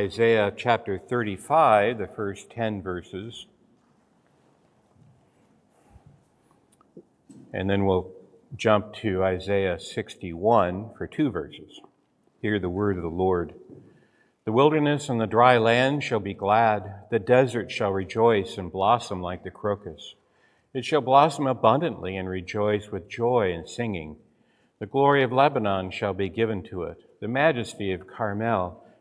Isaiah chapter 35, the first 10 verses. And then we'll jump to Isaiah 61 for two verses. Hear the word of the Lord. The wilderness and the dry land shall be glad. The desert shall rejoice and blossom like the crocus. It shall blossom abundantly and rejoice with joy and singing. The glory of Lebanon shall be given to it, the majesty of Carmel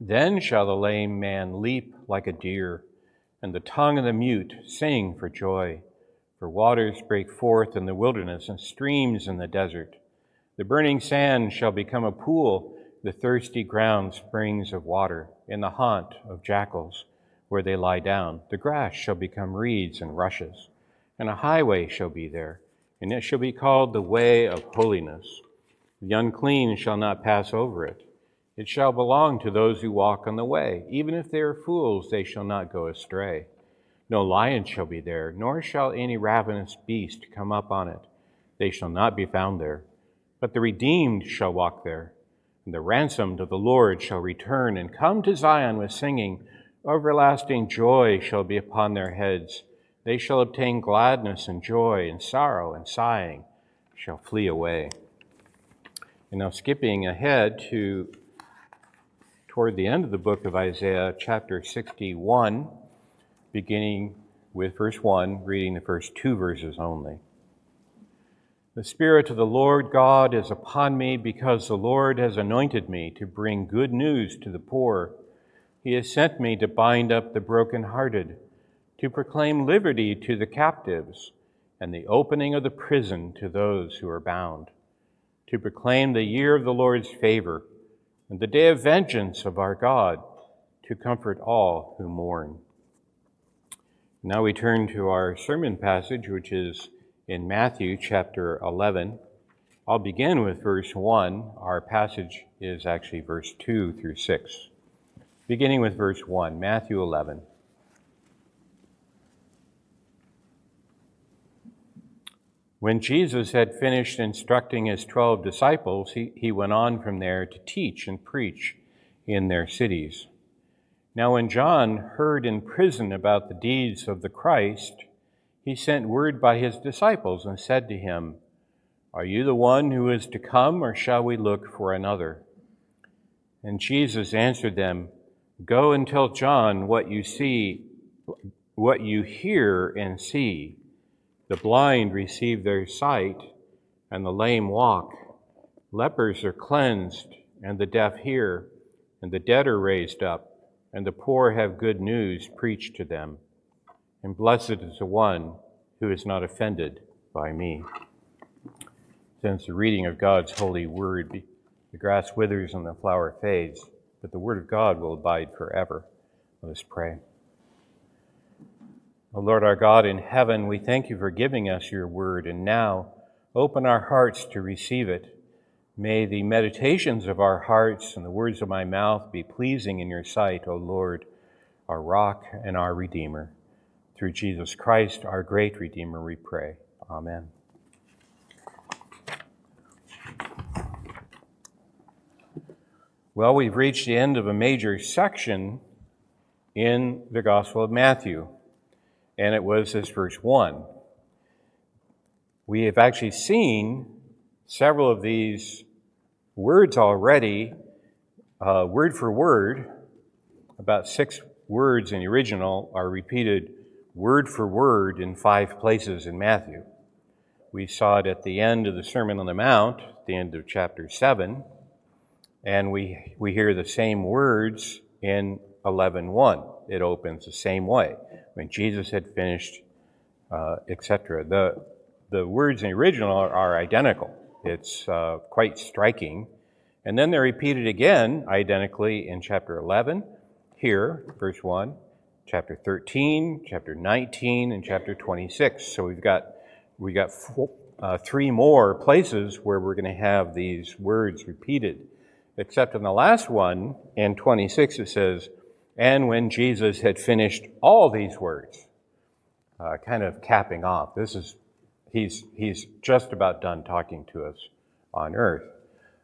Then shall the lame man leap like a deer, and the tongue of the mute sing for joy. For waters break forth in the wilderness, and streams in the desert. The burning sand shall become a pool, the thirsty ground springs of water, in the haunt of jackals, where they lie down. The grass shall become reeds and rushes, and a highway shall be there, and it shall be called the way of holiness. The unclean shall not pass over it it shall belong to those who walk on the way. Even if they are fools, they shall not go astray. No lion shall be there, nor shall any ravenous beast come up on it. They shall not be found there. But the redeemed shall walk there, and the ransomed of the Lord shall return and come to Zion with singing. Everlasting joy shall be upon their heads. They shall obtain gladness and joy, and sorrow and sighing shall flee away. And now, skipping ahead to toward the end of the book of Isaiah, chapter 61, beginning with verse 1, reading the first two verses only. The Spirit of the Lord God is upon me because the Lord has anointed me to bring good news to the poor. He has sent me to bind up the brokenhearted, to proclaim liberty to the captives, and the opening of the prison to those who are bound, to proclaim the year of the Lord's favor and the day of vengeance of our God to comfort all who mourn. Now we turn to our sermon passage, which is in Matthew chapter 11. I'll begin with verse 1. Our passage is actually verse 2 through 6. Beginning with verse 1, Matthew 11. When Jesus had finished instructing his twelve disciples, he, he went on from there to teach and preach in their cities. Now, when John heard in prison about the deeds of the Christ, he sent word by his disciples and said to him, Are you the one who is to come, or shall we look for another? And Jesus answered them, Go and tell John what you see, what you hear and see. The blind receive their sight, and the lame walk. Lepers are cleansed, and the deaf hear, and the dead are raised up, and the poor have good news preached to them. And blessed is the one who is not offended by me. Since the reading of God's holy word, the grass withers and the flower fades, but the word of God will abide forever. Let us pray. O Lord our God in heaven, we thank you for giving us your word, and now open our hearts to receive it. May the meditations of our hearts and the words of my mouth be pleasing in your sight, O Lord, our rock and our Redeemer. Through Jesus Christ, our great Redeemer, we pray. Amen. Well, we've reached the end of a major section in the Gospel of Matthew and it was this verse 1. We have actually seen several of these words already, uh, word for word. About six words in the original are repeated word for word in five places in Matthew. We saw it at the end of the Sermon on the Mount, the end of chapter 7, and we, we hear the same words in 11.1. It opens the same way when Jesus had finished, uh, etc. The, the words in the original are, are identical. It's uh, quite striking. And then they're repeated again identically in chapter 11 here, verse 1, chapter 13, chapter 19, and chapter 26. So we've got, we got four, uh, three more places where we're going to have these words repeated. Except in the last one, in 26, it says, And when Jesus had finished all these words, uh, kind of capping off. This is, he's, he's just about done talking to us on earth.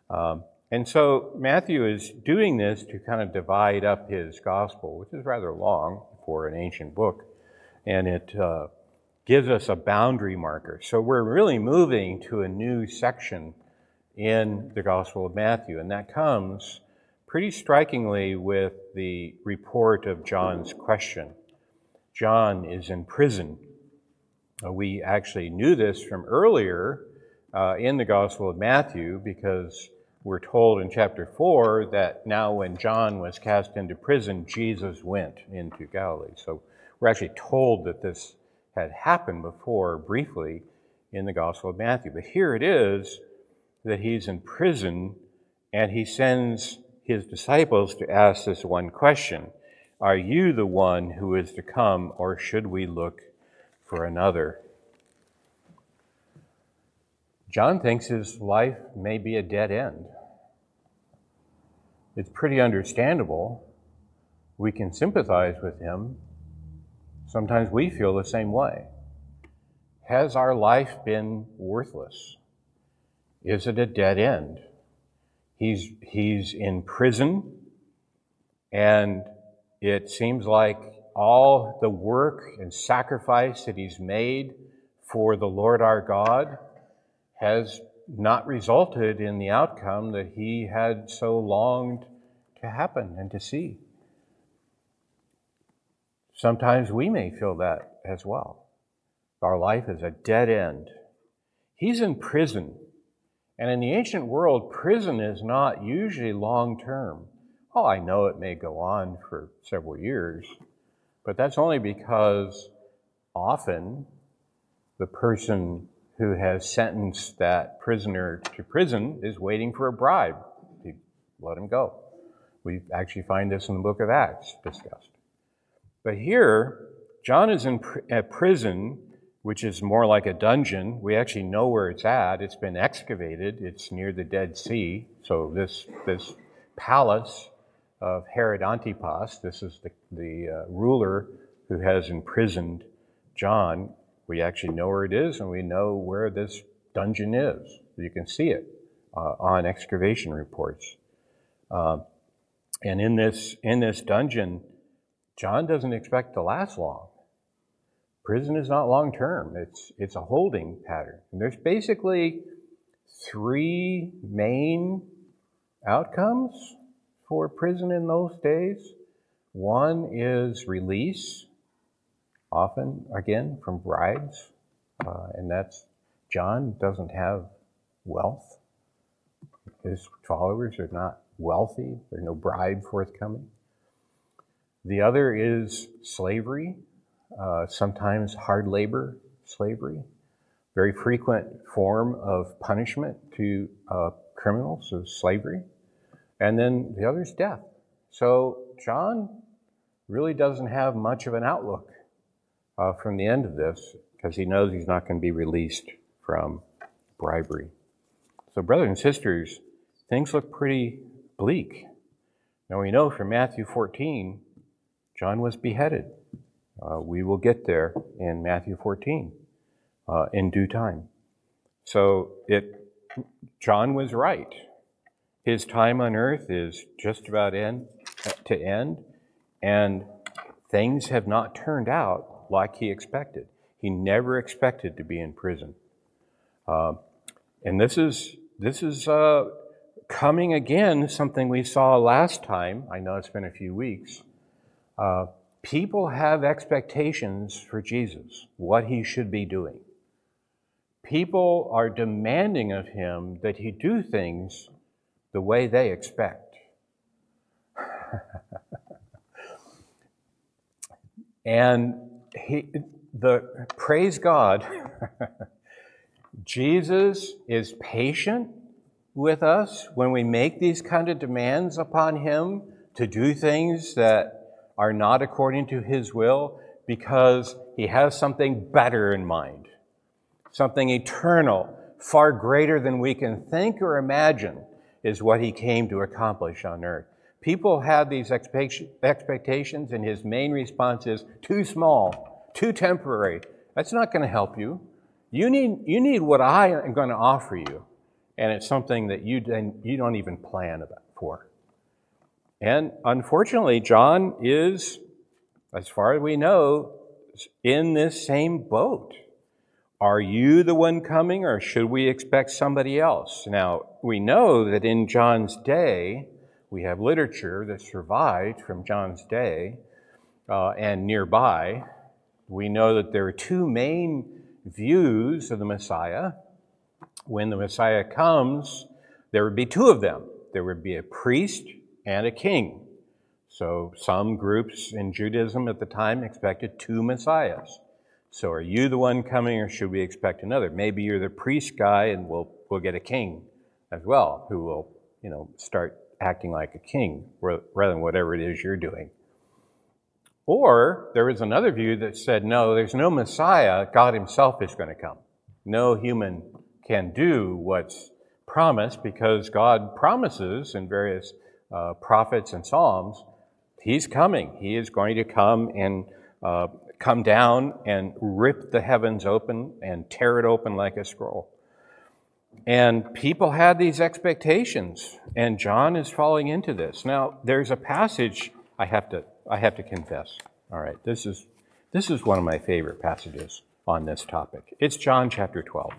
Um, and so Matthew is doing this to kind of divide up his gospel, which is rather long for an ancient book, and it uh, gives us a boundary marker. So we're really moving to a new section in the Gospel of Matthew, and that comes pretty strikingly with the report of John's question. John is in prison. Uh, we actually knew this from earlier uh, in the Gospel of Matthew because we're told in chapter 4 that now when John was cast into prison, Jesus went into Galilee. So we're actually told that this had happened before briefly in the Gospel of Matthew. But here it is that he's in prison and he sends his disciples to ask this one question Are you the one who is to come, or should we look for another? John thinks his life may be a dead end. It's pretty understandable. We can sympathize with him. Sometimes we feel the same way. Has our life been worthless? Is it a dead end? He's, he's in prison, and it seems like all the work and sacrifice that he's made for the Lord our God has not resulted in the outcome that he had so longed to happen and to see. Sometimes we may feel that as well. Our life is a dead end. He's in prison. And in the ancient world, prison is not usually long term. Oh, I know it may go on for several years, but that's only because often the person who has sentenced that prisoner to prison is waiting for a bribe to let him go. We actually find this in the book of Acts discussed. But here, John is in pr- prison, which is more like a dungeon. We actually know where it's at. It's been excavated. It's near the Dead Sea. So this this palace of Herod Antipas, this is the the uh, ruler who has imprisoned John, we actually know where it is, and we know where this dungeon is. You can see it uh, on excavation reports. Uh, and in this in this dungeon, John doesn't expect to last long. Prison is not long term. It's it's a holding pattern. And there's basically three main outcomes for prison in those days. One is release, often, again, from bribes. Uh, and that's John doesn't have wealth. His followers are not wealthy, there's no bribe forthcoming. The other is slavery, uh, sometimes hard labor slavery, very frequent form of punishment to uh, criminals of slavery. And then the other is death. So John really doesn't have much of an outlook uh, from the end of this because he knows he's not going to be released from bribery. So, brothers and sisters, things look pretty bleak. Now, we know from Matthew 14, John was beheaded. Uh, we will get there in Matthew 14 uh, in due time. So, it, John was right. His time on earth is just about end, to end, and things have not turned out like he expected. He never expected to be in prison. Uh, and this is, this is uh, coming again, something we saw last time. I know it's been a few weeks. Uh, people have expectations for Jesus, what he should be doing. People are demanding of him that he do things the way they expect. and he, the praise God, Jesus is patient with us when we make these kind of demands upon him to do things that are not according to his will because he has something better in mind, something eternal, far greater than we can think or imagine, is what he came to accomplish on earth. People have these expectations, and his main response is too small, too temporary. That's not going to help you. You need, you need what I am going to offer you, and it's something that you, you don't even plan for. And unfortunately, John is, as far as we know, in this same boat. Are you the one coming, or should we expect somebody else? Now, we know that in John's day, we have literature that survived from John's day uh, and nearby. We know that there are two main views of the Messiah. When the Messiah comes, there would be two of them there would be a priest and a king. So some groups in Judaism at the time expected two messiahs. So are you the one coming or should we expect another? Maybe you're the priest guy and we'll, we'll get a king as well who will, you know, start acting like a king rather than whatever it is you're doing. Or there was another view that said, no, there's no Messiah. God Himself is going to come. No human can do what's promised because God promises in various uh, prophets and Psalms, He's coming. He is going to come and uh, come down and rip the heavens open and tear it open like a scroll. And people had these expectations, and John is falling into this. Now, there's a passage I have to I have to confess. All right, this is this is one of my favorite passages on this topic. It's John chapter 12.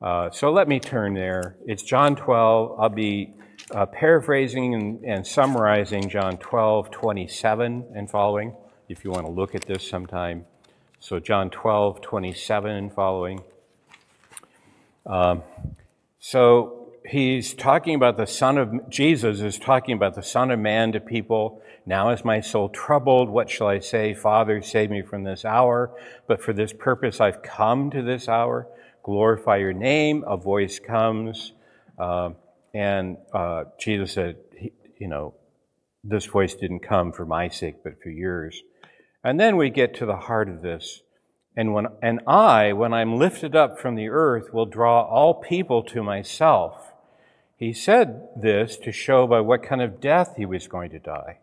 Uh, so let me turn there. It's John 12. I'll be uh, paraphrasing and, and, summarizing John 12, 27 and following, if you want to look at this sometime. So John 12, 27 and following. Um, so he's talking about the Son of Jesus is talking about the Son of Man to people. Now is my soul troubled. What shall I say? Father, save me from this hour. But for this purpose I've come to this hour. Glorify your name. A voice comes. Uh, and uh, Jesus said, you know, this voice didn't come for my sake, but for yours. And then we get to the heart of this. And when and I, when I'm lifted up from the earth, will draw all people to myself. He said this to show by what kind of death he was going to die.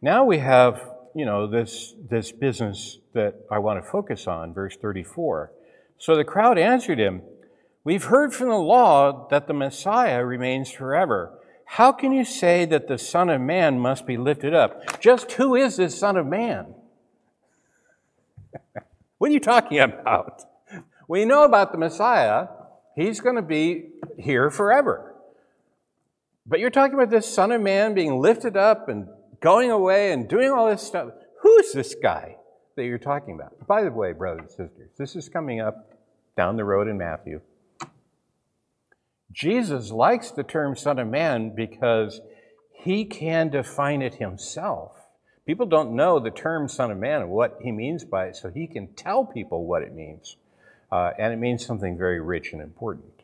Now we have, you know, this this business that I want to focus on, verse 34. So the crowd answered him, We've heard from the law that the Messiah remains forever. How can you say that the Son of Man must be lifted up? Just who is this Son of Man? What are you talking about? We know about the Messiah. He's going to be here forever. But you're talking about this Son of Man being lifted up and going away and doing all this stuff. Who's this guy that you're talking about? By the way, brothers and sisters, this is coming up down the road in Matthew. Jesus likes the term Son of Man because he can define it himself. People don't know the term Son of Man and what he means by it, so he can tell people what it means. Uh, and it means something very rich and important.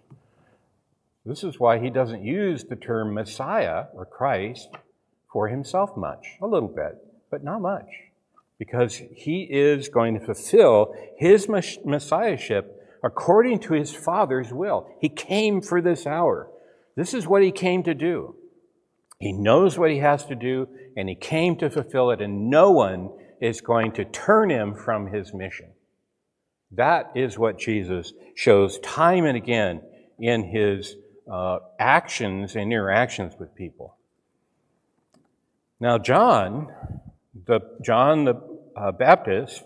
This is why he doesn't use the term Messiah or Christ for himself much. A little bit, but not much. Because he is going to fulfill his messiahship according to his Father's will. He came for this hour. This is what he came to do. He knows what he has to do, and he came to fulfill it, and no one is going to turn him from his mission. That is what Jesus shows time and again in his uh, actions and interactions with people. Now, John, the John the uh, Baptist,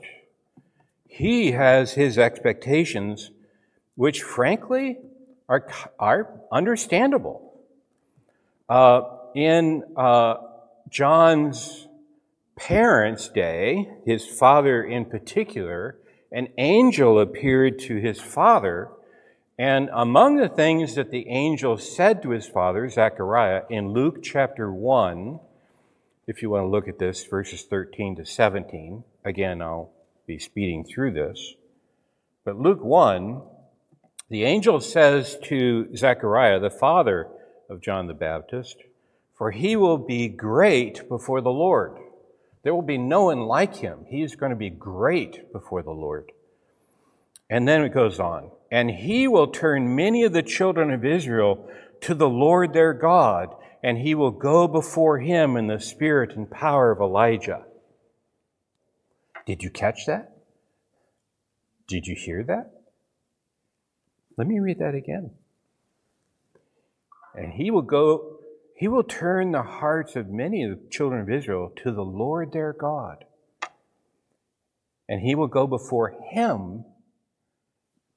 he has his expectations, which frankly are, are understandable. Uh, in uh, John's parents' day, his father in particular, an angel appeared to his father. And among the things that the angel said to his father, Zechariah, in Luke chapter 1, if you want to look at this, verses 13 to 17, again, I'll be speeding through this. But Luke 1, the angel says to Zechariah, the father of John the Baptist, for he will be great before the Lord. There will be no one like him. He is going to be great before the Lord. And then it goes on. And he will turn many of the children of Israel to the Lord their God, and he will go before him in the spirit and power of Elijah. Did you catch that? Did you hear that? Let me read that again. And he will go, he will turn the hearts of many of the children of Israel to the Lord their God. And he will go before him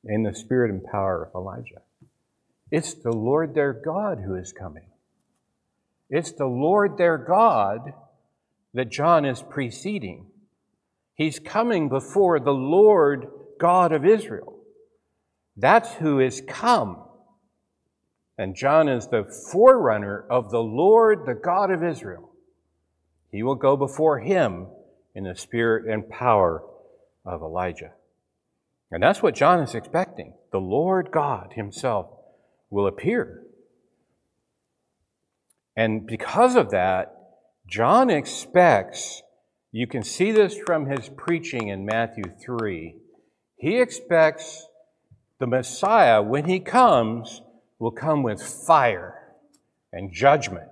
in the spirit and power of Elijah. It's the Lord their God who is coming. It's the Lord their God that John is preceding. He's coming before the Lord God of Israel. That's who is come. And John is the forerunner of the Lord, the God of Israel. He will go before him in the spirit and power of Elijah. And that's what John is expecting. The Lord God himself will appear. And because of that, John expects, you can see this from his preaching in Matthew 3, he expects the Messiah, when he comes, will come with fire and judgment.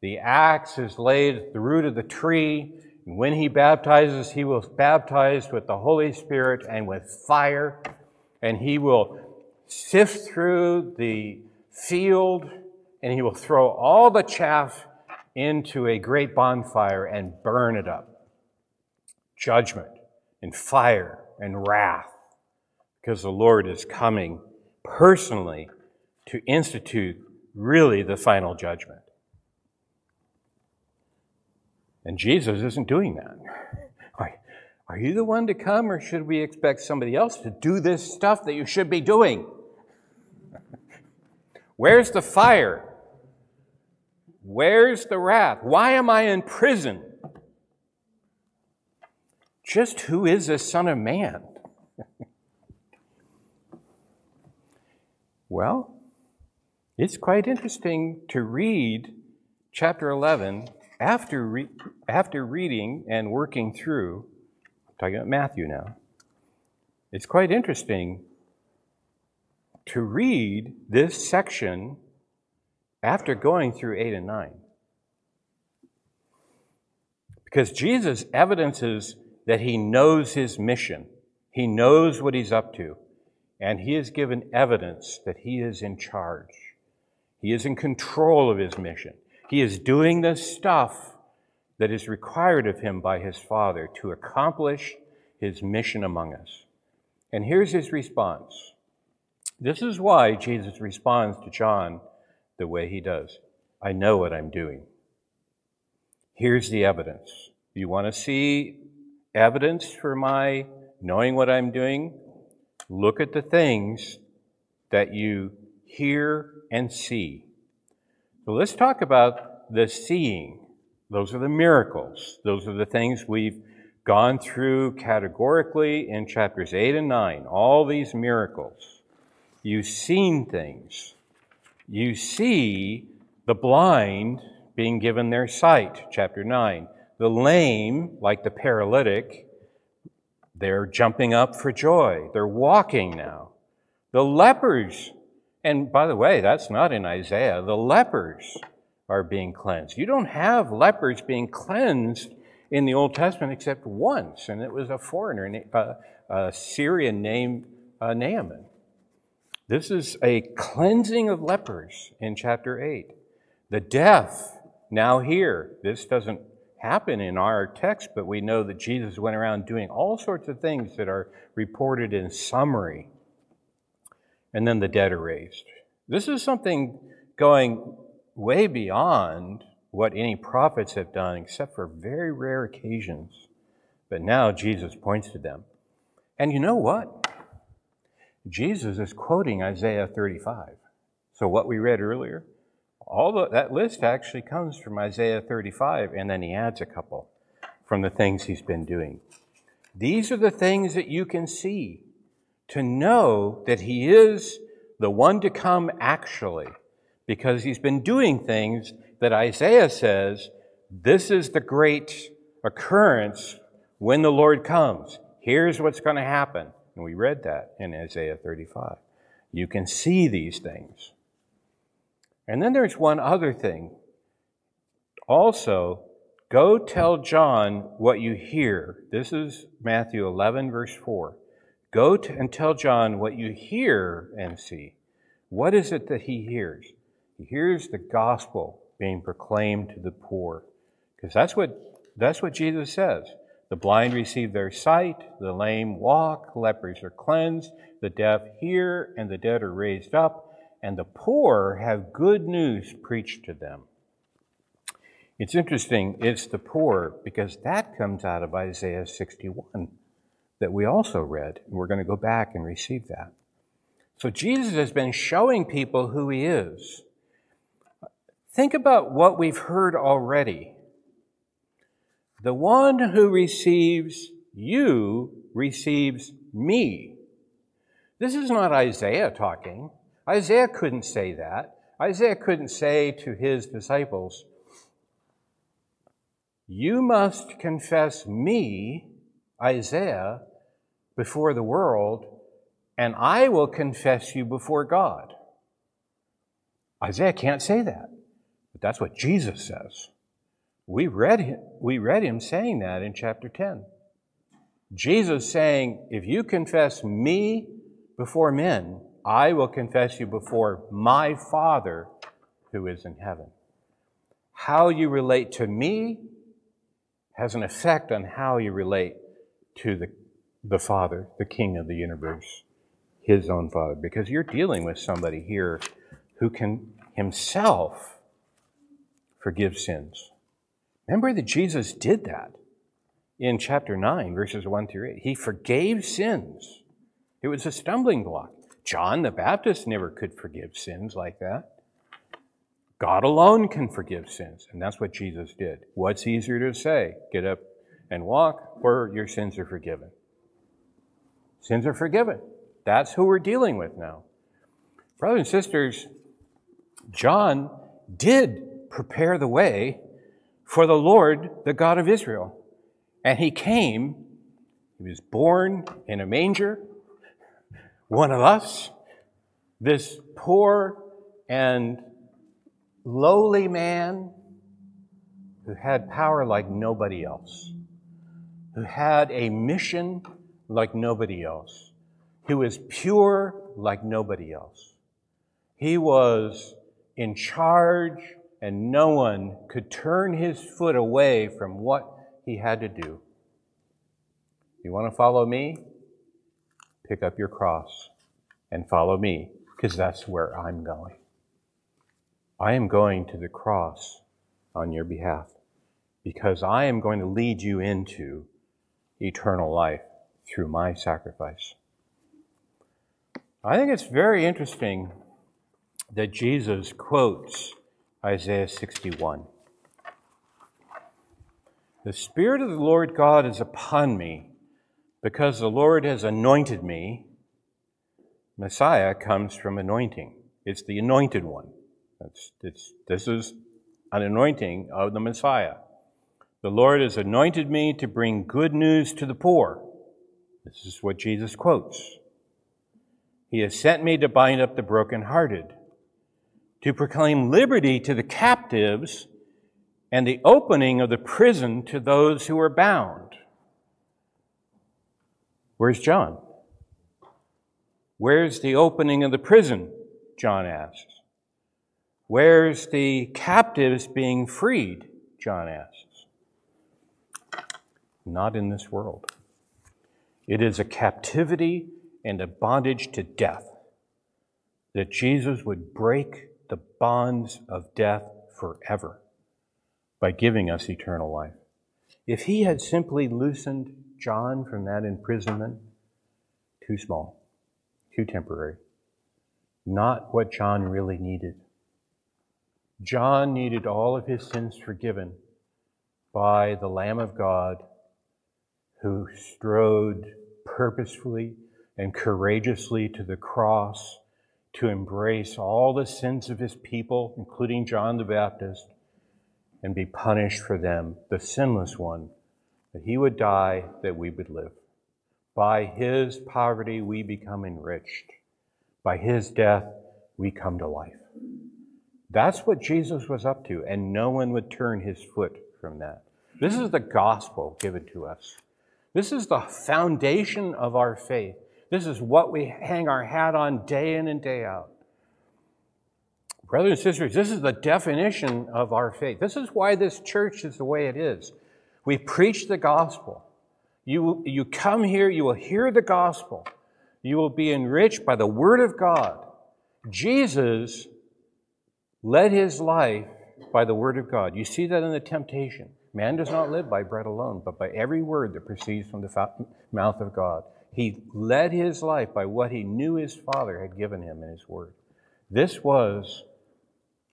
The axe is laid at the root of the tree, and when he baptizes, he will baptize with the Holy Spirit and with fire, and he will sift through the field, and he will throw all the chaff into a great bonfire and burn it up. Judgment and fire and wrath, because the Lord is coming personally to institute really the final judgment. And Jesus isn't doing that. Are, you the one to come, or should we expect somebody else to do this stuff that you should be doing? Where's the fire? Where's the wrath? Why am I in prison? Just who is this Son of Man? well, it's quite interesting to read chapter 11 after, re- after reading and working through, I'm talking about Matthew now. It's quite interesting to read this section after going through 8 and 9. Because Jesus evidences that he knows his mission, he knows what he's up to, and he has given evidence that he is in charge. He is in control of his mission. He is doing the stuff that is required of him by his Father to accomplish his mission among us. And here's his response. This is why Jesus responds to John the way he does. I know what I'm doing. Here's the evidence. You want to see evidence for my knowing what I'm doing? Look at the things that you hear and see. So let's talk about the seeing. Those are the miracles. Those are the things we've gone through categorically in chapters 8 and 9. All these miracles. You've seen things. You see the blind being given their sight, chapter 9. The lame, like the paralytic, they're jumping up for joy. They're walking now. The lepers and by the way, that's not in Isaiah. The lepers are being cleansed. You don't have lepers being cleansed in the Old Testament except once, and it was a foreigner, uh, a Syrian named uh, Naaman. This is a cleansing of lepers in chapter 8. The deaf, now here. This doesn't happen in our text, but we know that Jesus went around doing all sorts of things that are reported in summary and then the dead are raised. This is something going way beyond what any prophets have done, except for very rare occasions. But now Jesus points to them. And you know what? Jesus is quoting Isaiah 35. So, what we read earlier, all the, that list actually comes from Isaiah 35, and then he adds a couple from the things he's been doing. These are the things that you can see to know that he is the one to come actually, because he's been doing things that Isaiah says, this is the great occurrence when the Lord comes. Here's what's going to happen. And we read that in Isaiah 35. You can see these things. And then there's one other thing. Also, go tell John what you hear. This is Matthew 11, verse 4. Go and tell John what you hear and see. What is it that he hears? He hears the gospel being proclaimed to the poor. Because that's what, that's what Jesus says. The blind receive their sight, the lame walk, lepers are cleansed, the deaf hear, and the dead are raised up, and the poor have good news preached to them. It's interesting, it's the poor, because that comes out of Isaiah 61 that we also read. And we're going to go back and receive that. So Jesus has been showing people who he is. Think about what we've heard already. The one who receives you receives me. This is not Isaiah talking. Isaiah couldn't say that. Isaiah couldn't say to his disciples, You must confess me, Isaiah, before the world, and I will confess you before God. Isaiah can't say that, but that's what Jesus says. We read him, we read him saying that in chapter 10. Jesus saying, If you confess me before men, I will confess you before my Father who is in heaven. How you relate to me has an effect on how you relate to the, the Father, the King of the universe, his own Father, because you're dealing with somebody here who can himself forgive sins. Remember that Jesus did that in chapter 9, verses 1 through 8. He forgave sins. It was a stumbling block. John the Baptist never could forgive sins like that. God alone can forgive sins, and that's what Jesus did. What's easier to say? Get up and walk, or your sins are forgiven. Sins are forgiven. That's who we're dealing with now. Brothers and sisters, John did prepare the way for the Lord, the God of Israel. And he came, he was born in a manger, one of us, this poor and lowly man who had power like nobody else, who had a mission like nobody else, who was pure like nobody else. He was in charge and no one could turn his foot away from what he had to do. You want to follow me? Pick up your cross and follow me, because that's where I'm going. I am going to the cross on your behalf, because I am going to lead you into eternal life through my sacrifice. I think it's very interesting that Jesus quotes Isaiah 61. The Spirit of the Lord God is upon me because the Lord has anointed me. Messiah comes from anointing. It's the anointed one. It's, it's, this is an anointing of the Messiah. The Lord has anointed me to bring good news to the poor. This is what Jesus quotes. He has sent me to bind up the brokenhearted to proclaim liberty to the captives and the opening of the prison to those who are bound. Where's John? Where's the opening of the prison? John asks. Where's the captives being freed? John asks. Not in this world. It is a captivity and a bondage to death that Jesus would break the bonds of death forever by giving us eternal life. If he had simply loosened John from that imprisonment, too small, too temporary, not what John really needed. John needed all of his sins forgiven by the Lamb of God who strode purposefully and courageously to the cross to embrace all the sins of his people, including John the Baptist, and be punished for them, the sinless one, that he would die that we would live. By his poverty, we become enriched. By his death, we come to life. That's what Jesus was up to, and no one would turn his foot from that. This is the gospel given to us. This is the foundation of our faith. This is what we hang our hat on day in and day out. Brothers and sisters, this is the definition of our faith. This is why this church is the way it is. We preach the gospel. You, you come here, you will hear the gospel. You will be enriched by the word of God. Jesus led his life by the word of God. You see that in the temptation. Man does not live by bread alone, but by every word that proceeds from the mouth of God. He led his life by what he knew his Father had given him in his word. This was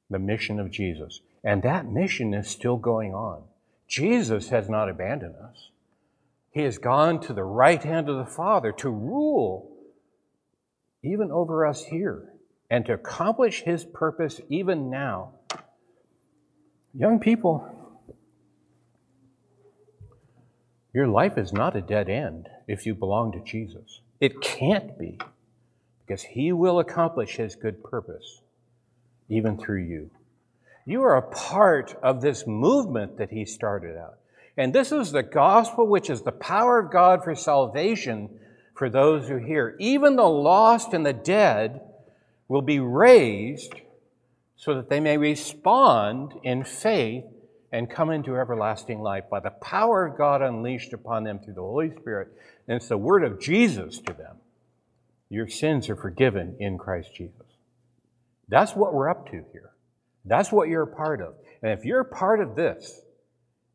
the mission of Jesus. And that mission is still going on. Jesus has not abandoned us. He has gone to the right hand of the Father to rule even over us here and to accomplish his purpose even now. Young people, your life is not a dead end if you belong to Jesus. It can't be because he will accomplish his good purpose even through you. You are a part of this movement that he started out. And this is the gospel, which is the power of God for salvation for those who hear. Even the lost and the dead will be raised so that they may respond in faith and come into everlasting life by the power of God unleashed upon them through the Holy Spirit. And it's the word of Jesus to them. Your sins are forgiven in Christ Jesus. That's what we're up to here. That's what you're a part of. And if you're a part of this,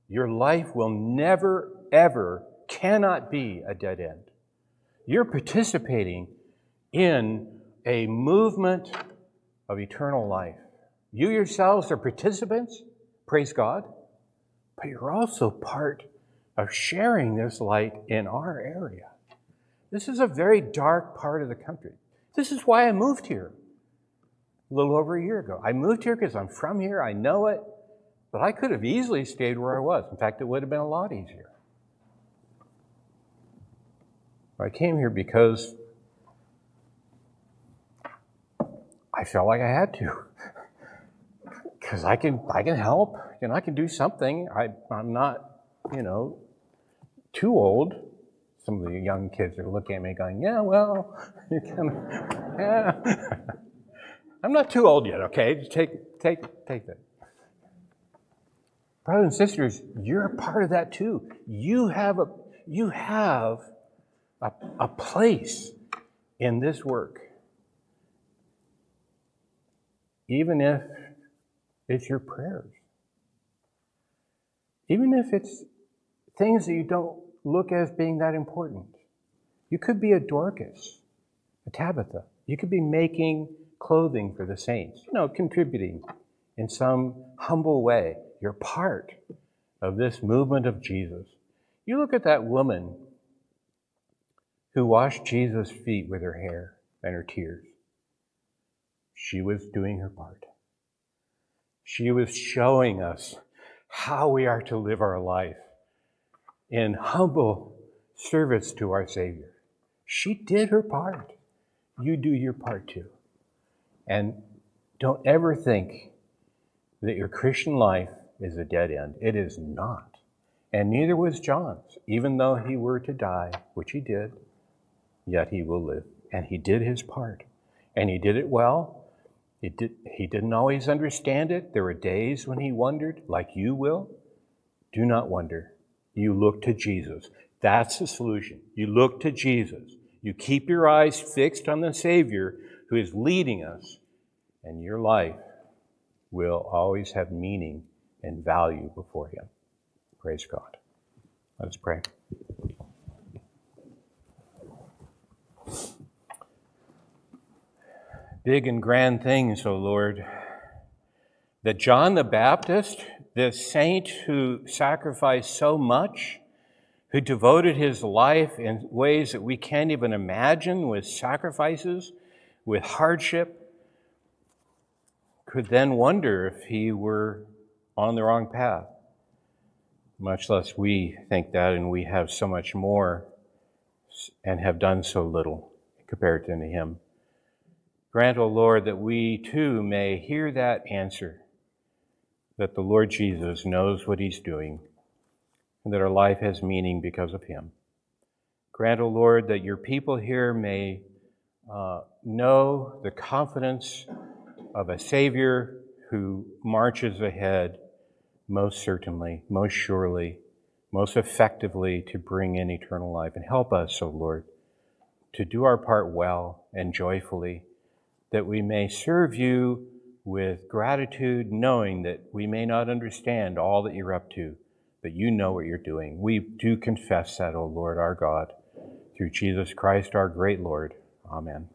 your life will never, ever, cannot be a dead end. You're participating in a movement of eternal life. You yourselves are participants, praise God, but you're also part of sharing this light in our area. This is a very dark part of the country. This is why I moved here a little over a year ago. I moved here because I'm from here, I know it, but I could have easily stayed where I was. In fact, it would have been a lot easier. I came here because I felt like I had to. Because I can, I can help, you know, I can do something. I, I'm not, you know, too old. Some of the young kids are looking at me going, yeah, well, you can, yeah. I'm not too old yet, okay? Just take, take, take that. Brothers and sisters, you're a part of that too. You have a, you have a, a place in this work. Even if it's your prayers. Even if it's things that you don't look as being that important. You could be a Dorcas, a Tabitha. You could be making clothing for the saints, you know, contributing in some humble way. You're part of this movement of Jesus. You look at that woman who washed Jesus' feet with her hair and her tears. She was doing her part. She was showing us how we are to live our life in humble service to our Savior. She did her part. You do your part too. And don't ever think that your Christian life is a dead end. It is not. And neither was John's. Even though he were to die, which he did, yet he will live. And he did his part. And he did it well. Did, he didn't always understand it. There were days when he wondered, like you will. Do not wonder. You look to Jesus. That's the solution. You look to Jesus. You keep your eyes fixed on the Savior who is leading us and your life will always have meaning and value before Him. Praise God. Let us pray. Big and grand things, O Lord, that John the Baptist, the saint who sacrificed so much, who devoted his life in ways that we can't even imagine with sacrifices, with hardship, could then wonder if he were on the wrong path. much less we think that, and we have so much more and have done so little compared to Him. Grant, O Lord, that we too may hear that answer that the Lord Jesus knows what He's doing and that our life has meaning because of Him. Grant, O Lord, that your people here may uh, know the confidence of a Savior who marches ahead most certainly, most surely, most effectively to bring in eternal life. And help us, O Lord, to do our part well and joyfully, that we may serve you with gratitude, knowing that we may not understand all that you're up to, but you know what you're doing. We do confess that, O Lord our God, through Jesus Christ, our great Lord. Amen.